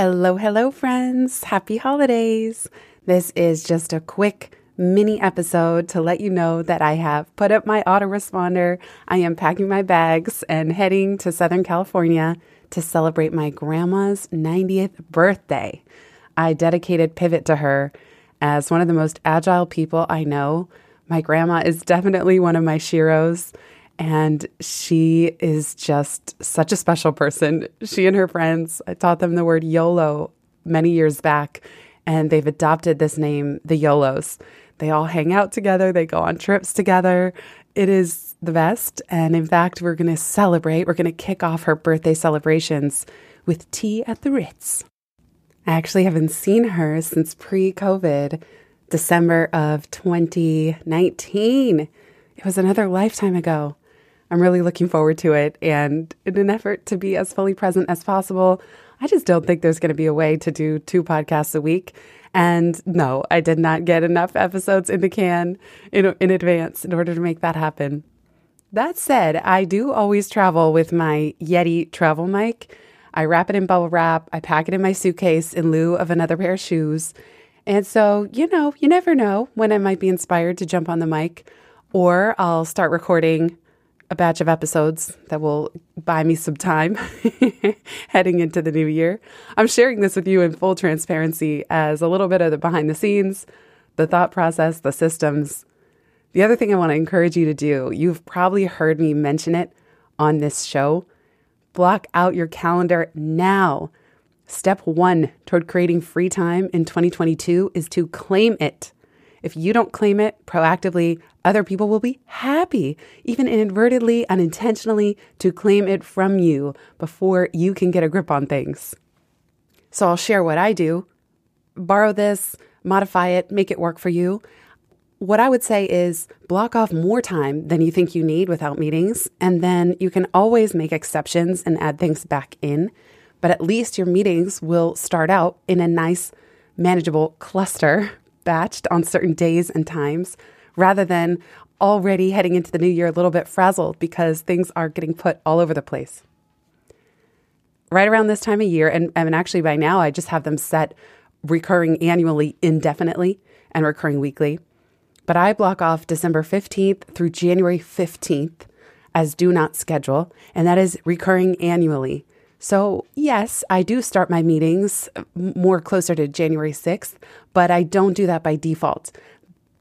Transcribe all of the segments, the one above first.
Hello, hello, friends. Happy holidays. This is just a quick mini episode to let you know that I have put up my autoresponder. I am packing my bags and heading to Southern California to celebrate my grandma's 90th birthday. I dedicated Pivot to her as one of the most agile people I know. My grandma is definitely one of my sheroes. And she is just such a special person. She and her friends, I taught them the word YOLO many years back, and they've adopted this name, the YOLOs. They all hang out together, they go on trips together. It is the best. And in fact, we're going to celebrate, we're going to kick off her birthday celebrations with tea at the Ritz. I actually haven't seen her since pre COVID, December of 2019. It was another lifetime ago. I'm really looking forward to it. And in an effort to be as fully present as possible, I just don't think there's going to be a way to do two podcasts a week. And no, I did not get enough episodes in the can in, in advance in order to make that happen. That said, I do always travel with my Yeti travel mic. I wrap it in bubble wrap, I pack it in my suitcase in lieu of another pair of shoes. And so, you know, you never know when I might be inspired to jump on the mic, or I'll start recording a batch of episodes that will buy me some time heading into the new year. I'm sharing this with you in full transparency as a little bit of the behind the scenes, the thought process, the systems. The other thing I want to encourage you to do, you've probably heard me mention it on this show. Block out your calendar now. Step one toward creating free time in 2022 is to claim it. If you don't claim it proactively, other people will be happy, even inadvertently, unintentionally, to claim it from you before you can get a grip on things. So I'll share what I do borrow this, modify it, make it work for you. What I would say is block off more time than you think you need without meetings, and then you can always make exceptions and add things back in. But at least your meetings will start out in a nice, manageable cluster batched on certain days and times rather than already heading into the new year a little bit frazzled because things are getting put all over the place. Right around this time of year, and, and actually by now, I just have them set recurring annually indefinitely and recurring weekly. But I block off December 15th through January 15th as do not schedule, and that is recurring annually. So, yes, I do start my meetings uh, more closer to January 6th, but I don't do that by default.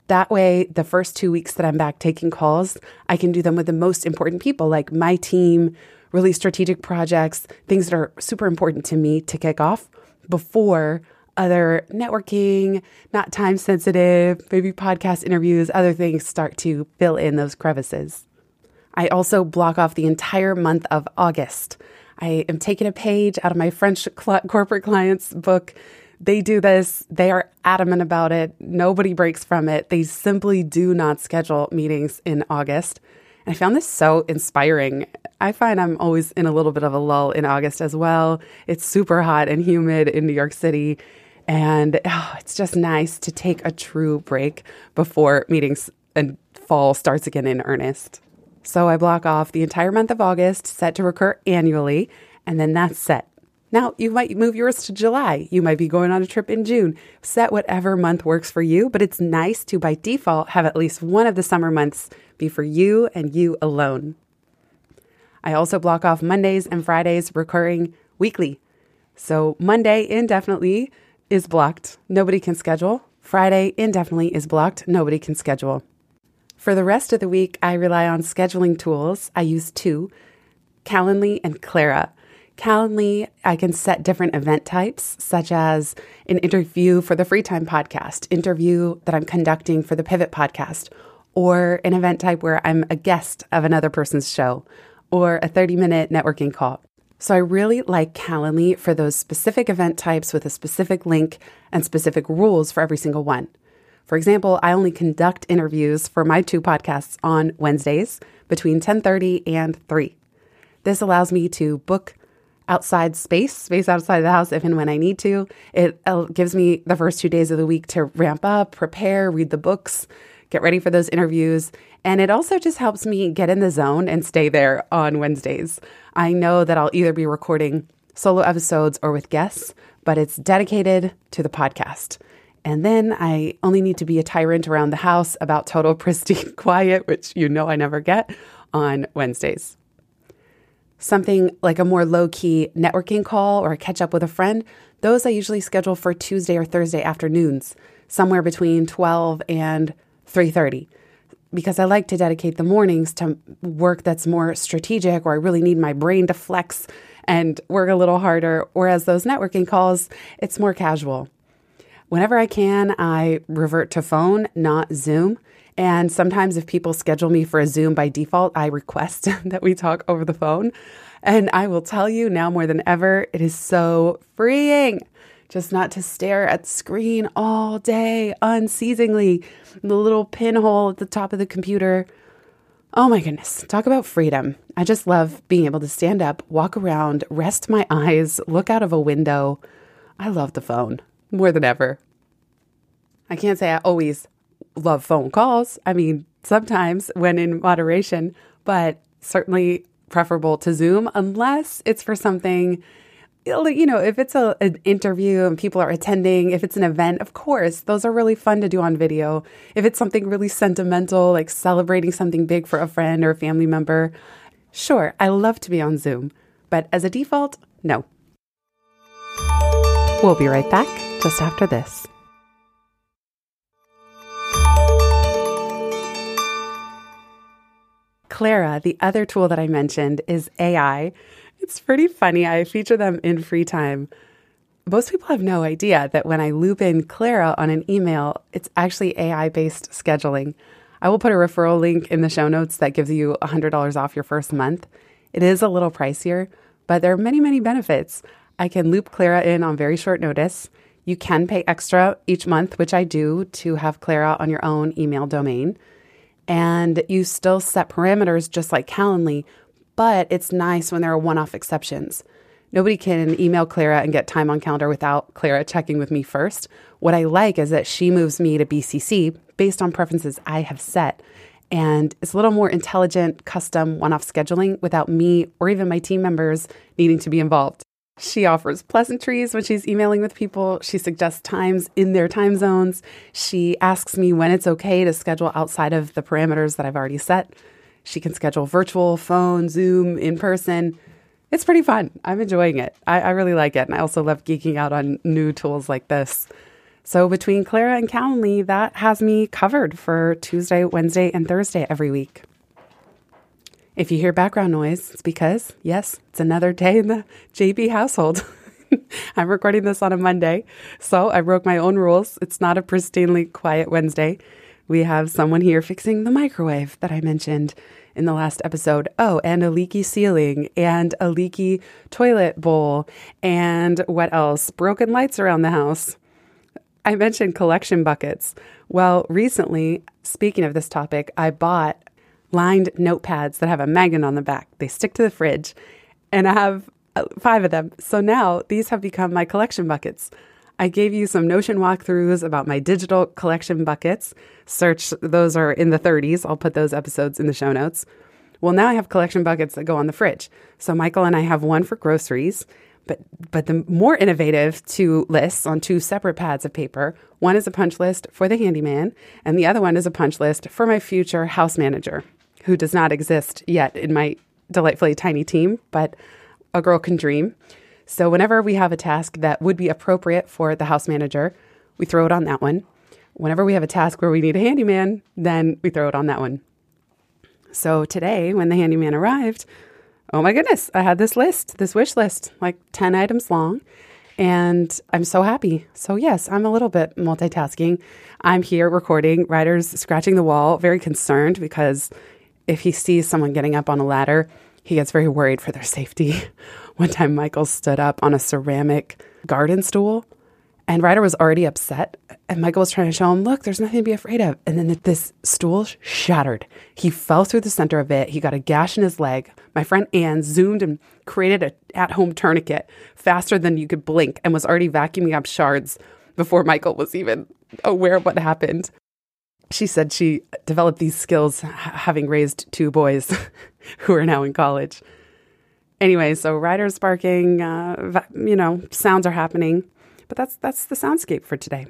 That way, the first two weeks that I'm back taking calls, I can do them with the most important people, like my team, really strategic projects, things that are super important to me to kick off before other networking, not time sensitive, maybe podcast interviews, other things start to fill in those crevices. I also block off the entire month of August. I am taking a page out of my French cl- corporate clients book. They do this, they are adamant about it. Nobody breaks from it. They simply do not schedule meetings in August. And I found this so inspiring. I find I'm always in a little bit of a lull in August as well. It's super hot and humid in New York City. And oh, it's just nice to take a true break before meetings and fall starts again in earnest. So I block off the entire month of August, set to recur annually, and then that's set. Now, you might move yours to July. You might be going on a trip in June. Set whatever month works for you, but it's nice to, by default, have at least one of the summer months be for you and you alone. I also block off Mondays and Fridays recurring weekly. So Monday indefinitely is blocked. Nobody can schedule. Friday indefinitely is blocked. Nobody can schedule. For the rest of the week, I rely on scheduling tools. I use two Calendly and Clara. Calendly, I can set different event types, such as an interview for the Free Time podcast, interview that I'm conducting for the Pivot podcast, or an event type where I'm a guest of another person's show, or a 30 minute networking call. So I really like Calendly for those specific event types with a specific link and specific rules for every single one. For example, I only conduct interviews for my two podcasts on Wednesdays between 10:30 and 3. This allows me to book outside space, space outside the house if and when I need to. It gives me the first 2 days of the week to ramp up, prepare, read the books, get ready for those interviews, and it also just helps me get in the zone and stay there on Wednesdays. I know that I'll either be recording solo episodes or with guests, but it's dedicated to the podcast. And then I only need to be a tyrant around the house about total pristine quiet, which you know I never get on Wednesdays. Something like a more low key networking call or a catch up with a friend, those I usually schedule for Tuesday or Thursday afternoons, somewhere between 12 and 3:30 because I like to dedicate the mornings to work that's more strategic or I really need my brain to flex and work a little harder whereas those networking calls it's more casual. Whenever I can, I revert to phone, not Zoom. And sometimes, if people schedule me for a Zoom by default, I request that we talk over the phone. And I will tell you now more than ever, it is so freeing just not to stare at screen all day unceasingly. The little pinhole at the top of the computer. Oh my goodness, talk about freedom. I just love being able to stand up, walk around, rest my eyes, look out of a window. I love the phone more than ever. I can't say I always love phone calls. I mean, sometimes when in moderation, but certainly preferable to Zoom unless it's for something you know, if it's a, an interview and people are attending, if it's an event, of course, those are really fun to do on video. If it's something really sentimental, like celebrating something big for a friend or a family member, sure, I love to be on Zoom. But as a default, no. We'll be right back just after this. Clara, the other tool that I mentioned, is AI. It's pretty funny. I feature them in free time. Most people have no idea that when I loop in Clara on an email, it's actually AI based scheduling. I will put a referral link in the show notes that gives you $100 off your first month. It is a little pricier, but there are many, many benefits. I can loop Clara in on very short notice. You can pay extra each month, which I do, to have Clara on your own email domain. And you still set parameters just like Calendly, but it's nice when there are one off exceptions. Nobody can email Clara and get time on calendar without Clara checking with me first. What I like is that she moves me to BCC based on preferences I have set. And it's a little more intelligent, custom, one off scheduling without me or even my team members needing to be involved. She offers pleasantries when she's emailing with people. She suggests times in their time zones. She asks me when it's okay to schedule outside of the parameters that I've already set. She can schedule virtual, phone, Zoom, in person. It's pretty fun. I'm enjoying it. I, I really like it. And I also love geeking out on new tools like this. So between Clara and Calendly, that has me covered for Tuesday, Wednesday, and Thursday every week. If you hear background noise, it's because, yes, it's another day in the JB household. I'm recording this on a Monday, so I broke my own rules. It's not a pristinely quiet Wednesday. We have someone here fixing the microwave that I mentioned in the last episode. Oh, and a leaky ceiling and a leaky toilet bowl. And what else? Broken lights around the house. I mentioned collection buckets. Well, recently, speaking of this topic, I bought lined notepads that have a magnet on the back. They stick to the fridge, and I have uh, five of them. So now these have become my collection buckets. I gave you some Notion walkthroughs about my digital collection buckets. Search, those are in the 30s. I'll put those episodes in the show notes. Well, now I have collection buckets that go on the fridge. So Michael and I have one for groceries, but but the more innovative two lists on two separate pads of paper. One is a punch list for the handyman, and the other one is a punch list for my future house manager, who does not exist yet in my delightfully tiny team, but a girl can dream. So whenever we have a task that would be appropriate for the house manager, we throw it on that one. Whenever we have a task where we need a handyman, then we throw it on that one. So today, when the handyman arrived, oh my goodness, I had this list, this wish list, like 10 items long. And I'm so happy. So, yes, I'm a little bit multitasking. I'm here recording, Ryder's scratching the wall, very concerned because if he sees someone getting up on a ladder, he gets very worried for their safety. One time, Michael stood up on a ceramic garden stool, and Ryder was already upset. And Michael was trying to show him, look, there's nothing to be afraid of. And then this stool shattered. He fell through the center of it. He got a gash in his leg. My friend Anne zoomed and created an at home tourniquet faster than you could blink and was already vacuuming up shards before Michael was even aware of what happened. She said she developed these skills having raised two boys who are now in college. Anyway, so Ryder's barking, uh, you know, sounds are happening, but that's that's the soundscape for today.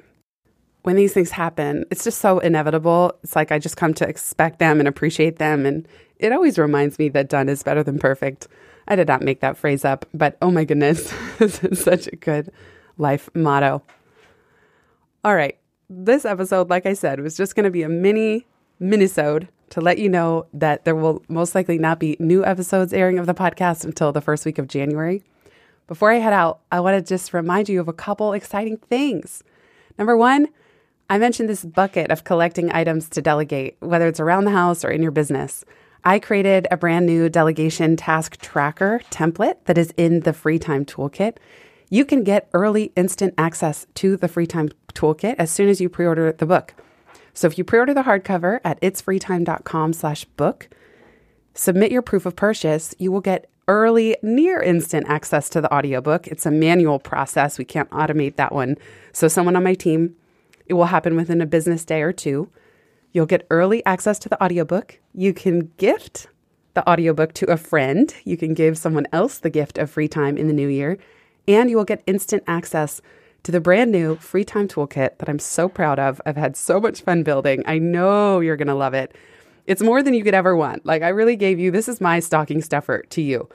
When these things happen, it's just so inevitable. It's like I just come to expect them and appreciate them, and it always reminds me that done is better than perfect. I did not make that phrase up, but oh my goodness, this is such a good life motto. All right, this episode, like I said, was just going to be a mini minisode to let you know that there will most likely not be new episodes airing of the podcast until the first week of January. Before I head out, I want to just remind you of a couple exciting things. Number one, I mentioned this bucket of collecting items to delegate, whether it's around the house or in your business. I created a brand new delegation task tracker template that is in the free time toolkit. You can get early instant access to the free time toolkit as soon as you pre-order the book. So if you pre-order the hardcover at itsfreetime.com slash book, submit your proof of purchase, you will get early, near instant access to the audiobook. It's a manual process. We can't automate that one. So someone on my team, it will happen within a business day or two. You'll get early access to the audiobook. You can gift the audiobook to a friend. You can give someone else the gift of free time in the new year. And you will get instant access to the brand new free time toolkit that I'm so proud of. I've had so much fun building. I know you're going to love it. It's more than you could ever want. Like, I really gave you this is my stocking stuffer to you.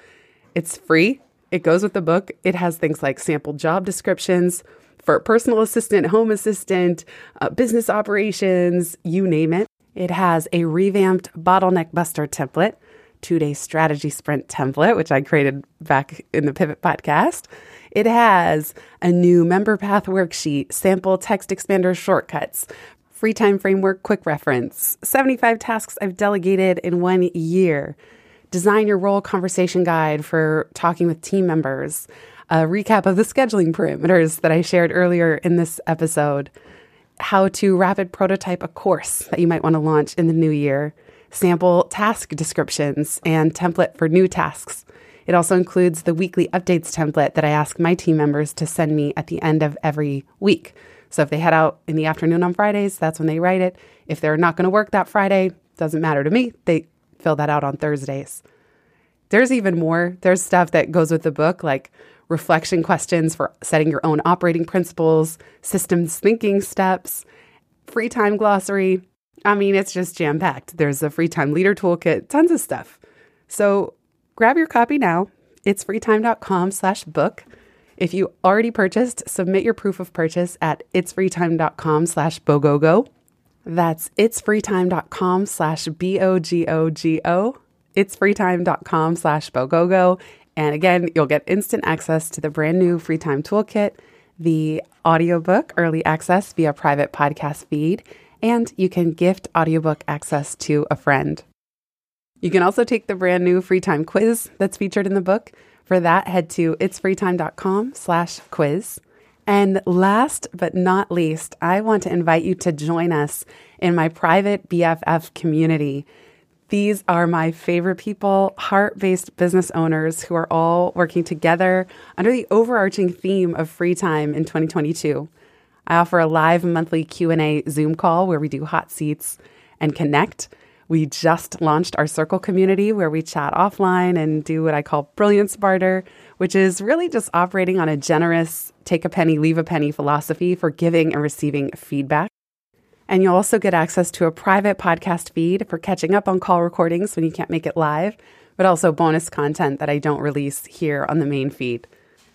It's free, it goes with the book. It has things like sample job descriptions for personal assistant, home assistant, uh, business operations, you name it. It has a revamped bottleneck buster template, two day strategy sprint template, which I created back in the Pivot podcast. It has a new member path worksheet, sample text expander shortcuts, free time framework quick reference, 75 tasks I've delegated in one year, design your role conversation guide for talking with team members, a recap of the scheduling parameters that I shared earlier in this episode, how to rapid prototype a course that you might want to launch in the new year, sample task descriptions, and template for new tasks. It also includes the weekly updates template that I ask my team members to send me at the end of every week. So if they head out in the afternoon on Fridays, that's when they write it. If they're not going to work that Friday, doesn't matter to me. They fill that out on Thursdays. There's even more. There's stuff that goes with the book, like reflection questions for setting your own operating principles, systems thinking steps, free time glossary. I mean, it's just jam packed. There's a free time leader toolkit, tons of stuff. So grab your copy now. It's freetime.com slash book. If you already purchased, submit your proof of purchase at itsfreetime.com slash bogogo. That's itsfreetime.com slash B-O-G-O-G-O. Itsfreetime.com slash bogogo. And again, you'll get instant access to the brand new Free Time Toolkit, the audiobook early access via private podcast feed, and you can gift audiobook access to a friend. You can also take the brand new free time quiz that's featured in the book. For that, head to itsfreetime.com slash quiz. And last but not least, I want to invite you to join us in my private BFF community. These are my favorite people, heart-based business owners who are all working together under the overarching theme of free time in 2022. I offer a live monthly Q&A Zoom call where we do hot seats and connect. We just launched our circle community where we chat offline and do what I call brilliance barter, which is really just operating on a generous take a penny, leave a penny philosophy for giving and receiving feedback. And you'll also get access to a private podcast feed for catching up on call recordings when you can't make it live, but also bonus content that I don't release here on the main feed.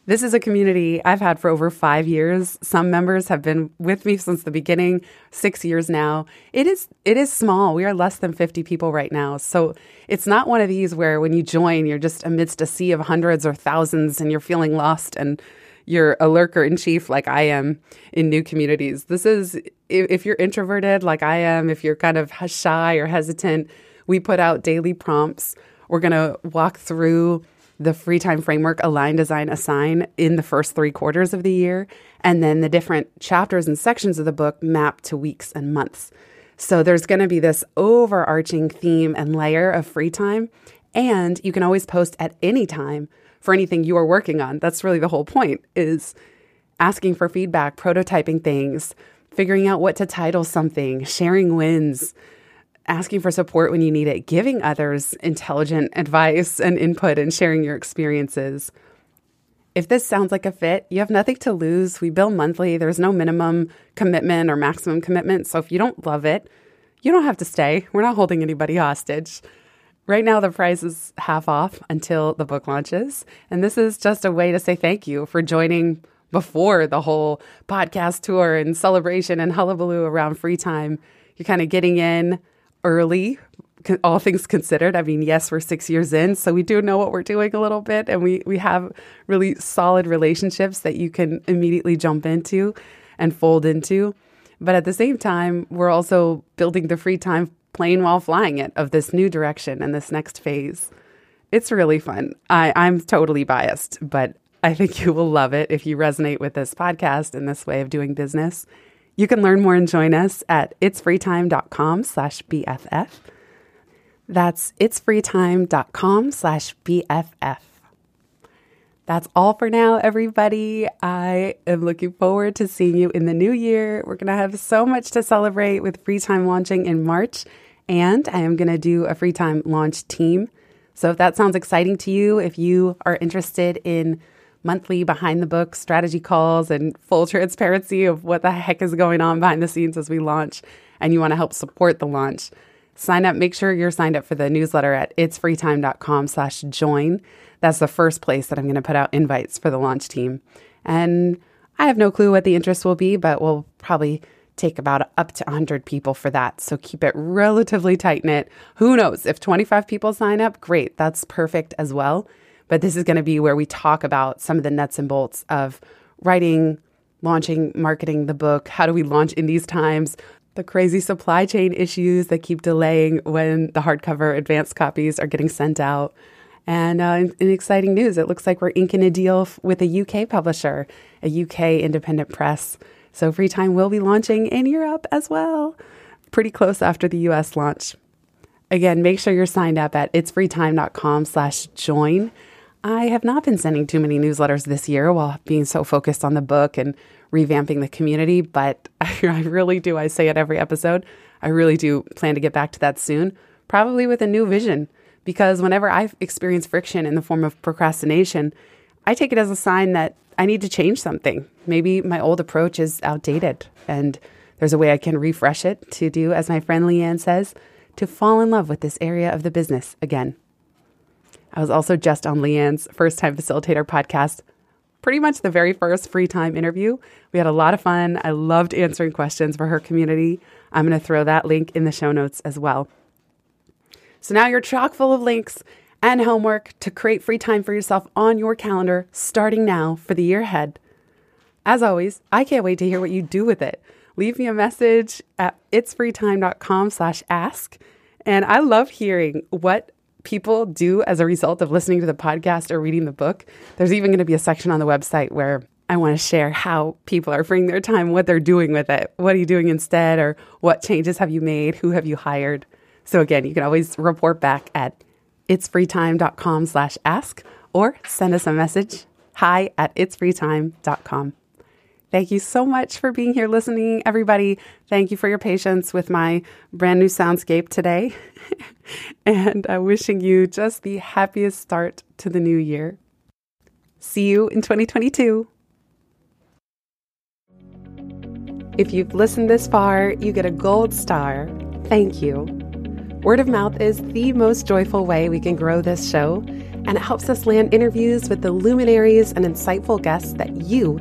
This is a community I've had for over five years. Some members have been with me since the beginning, six years now. It is it is small. We are less than 50 people right now. So it's not one of these where when you join, you're just amidst a sea of hundreds or thousands and you're feeling lost and you're a lurker in chief like I am in new communities. This is if you're introverted like I am, if you're kind of shy or hesitant, we put out daily prompts We're going to walk through the free time framework align, design, assign in the first three quarters of the year. And then the different chapters and sections of the book map to weeks and months. So there's going to be this overarching theme and layer of free time. And you can always post at any time for anything you are working on. That's really the whole point is asking for feedback, prototyping things, figuring out what to title something, sharing wins, asking for support when you need it, giving others intelligent advice and input, and sharing your experiences. If this sounds like a fit, you have nothing to lose. We bill monthly. There's no minimum commitment or maximum commitment. So if you don't love it, you don't have to stay. We're not holding anybody hostage. Right now, the price is half off until the book launches. And this is just a way to say thank you for joining before the whole podcast tour and celebration and hullabaloo around free time. You're kind of getting in early, all things considered. I mean, yes, we're six years in, so we do know what we're doing a little bit, and we we have really solid relationships that you can immediately jump into and fold into. But at the same time, we're also building the free time plane while flying it of this new direction and this next phase. It's really fun. I, I'm totally biased, but I think you will love it if you resonate with this podcast and this way of doing business. You can learn more and join us at itsfreetime.com slash BFF. That's itsfreetime.com slash BFF. That's all for now, everybody. I am looking forward to seeing you in the new year. We're going to have so much to celebrate with Free Time launching in March, and I am going to do a Free Time launch team. So if that sounds exciting to you, if you are interested in monthly behind the book strategy calls and full transparency of what the heck is going on behind the scenes as we launch and you want to help support the launch. Sign up. Make sure you're signed up for the newsletter at itsfreetime.com slash join. That's the first place that i'm going to put out invites for the launch team. And i have no clue what the interest will be but we'll probably take about up to 100 people for that. So keep it relatively tight knit. Who knows? If 25 people sign up great. That's perfect as well but this is going to be where we talk about some of the nuts and bolts of writing, launching, marketing the book. How do we launch in these times? The crazy supply chain issues that keep delaying when the hardcover advanced copies are getting sent out. And uh, in, in, exciting news, it looks like we're inking a deal f- with a UK publisher, a UK independent press. So Free Time will be launching in Europe as well, pretty close after the US launch. Again, make sure you're signed up at itsfreetime.com slash join I have not been sending too many newsletters this year while being so focused on the book and revamping the community, but I really do. I say it every episode. I really do plan to get back to that soon, probably with a new vision. Because whenever I experience friction in the form of procrastination, I take it as a sign that I need to change something. Maybe my old approach is outdated and there's a way I can refresh it to do, as my friend Leanne says, to fall in love with this area of the business again. I was also just on Leanne's first time facilitator podcast, pretty much the very first free time interview. We had a lot of fun. I loved answering questions for her community. I'm going to throw that link in the show notes as well. So now you're chock full of links and homework to create free time for yourself on your calendar starting now for the year ahead. As always, I can't wait to hear what you do with it. Leave me a message at itsfreetime.com slash ask. And I love hearing what people do as a result of listening to the podcast or reading the book. There's even going to be a section on the website where I want to share how people are freeing their time, what they're doing with it. What are you doing instead? Or what changes have you made? Who have you hired? So again, you can always report back at itsfreetime.com slash ask or send us a message hi at itsfreetime.com. Thank you so much for being here listening, everybody. Thank you for your patience with my brand new soundscape today. and I'm wishing you just the happiest start to the new year. See you in 2022. If you've listened this far, you get a gold star. Thank you. Word of mouth is the most joyful way we can grow this show, and it helps us land interviews with the luminaries and insightful guests that you